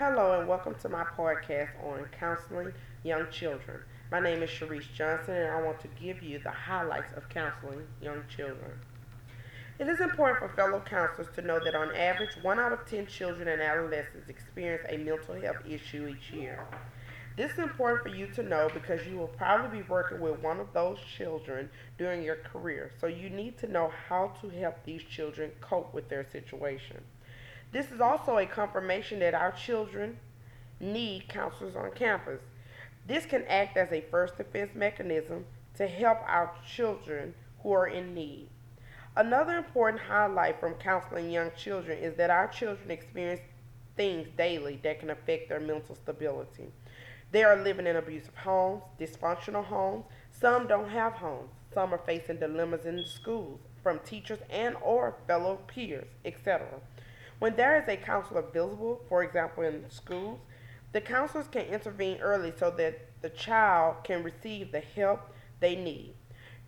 Hello and welcome to my podcast on counseling young children. My name is Sharice Johnson and I want to give you the highlights of counseling young children. It is important for fellow counselors to know that on average, 1 out of 10 children and adolescents experience a mental health issue each year. This is important for you to know because you will probably be working with one of those children during your career, so you need to know how to help these children cope with their situation. This is also a confirmation that our children need counselors on campus. This can act as a first defense mechanism to help our children who are in need. Another important highlight from counseling young children is that our children experience things daily that can affect their mental stability. They are living in abusive homes, dysfunctional homes. Some don't have homes. Some are facing dilemmas in the schools from teachers and or fellow peers, etc. When there is a counselor visible, for example in schools, the counselors can intervene early so that the child can receive the help they need.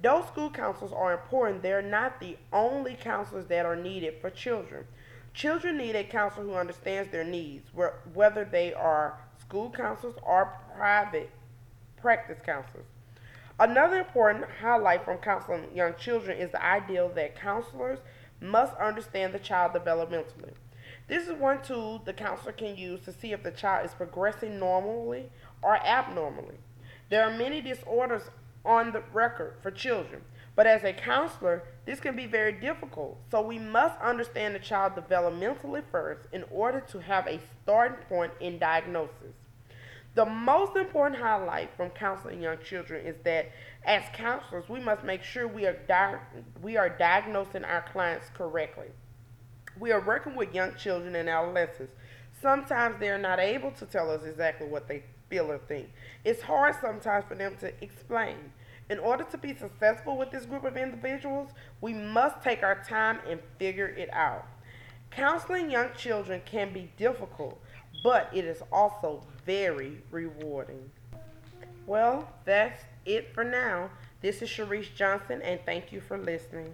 Though school counselors are important, they're not the only counselors that are needed for children. Children need a counselor who understands their needs, whether they are school counselors or private practice counselors. Another important highlight from counseling young children is the idea that counselors must understand the child developmentally. This is one tool the counselor can use to see if the child is progressing normally or abnormally. There are many disorders on the record for children, but as a counselor, this can be very difficult. So we must understand the child developmentally first in order to have a starting point in diagnosis. The most important highlight from counseling young children is that as counselors, we must make sure we are, di- we are diagnosing our clients correctly. We are working with young children and adolescents. Sometimes they are not able to tell us exactly what they feel or think. It's hard sometimes for them to explain. In order to be successful with this group of individuals, we must take our time and figure it out. Counseling young children can be difficult, but it is also very rewarding. Well, that's it for now. This is Sharice Johnson, and thank you for listening.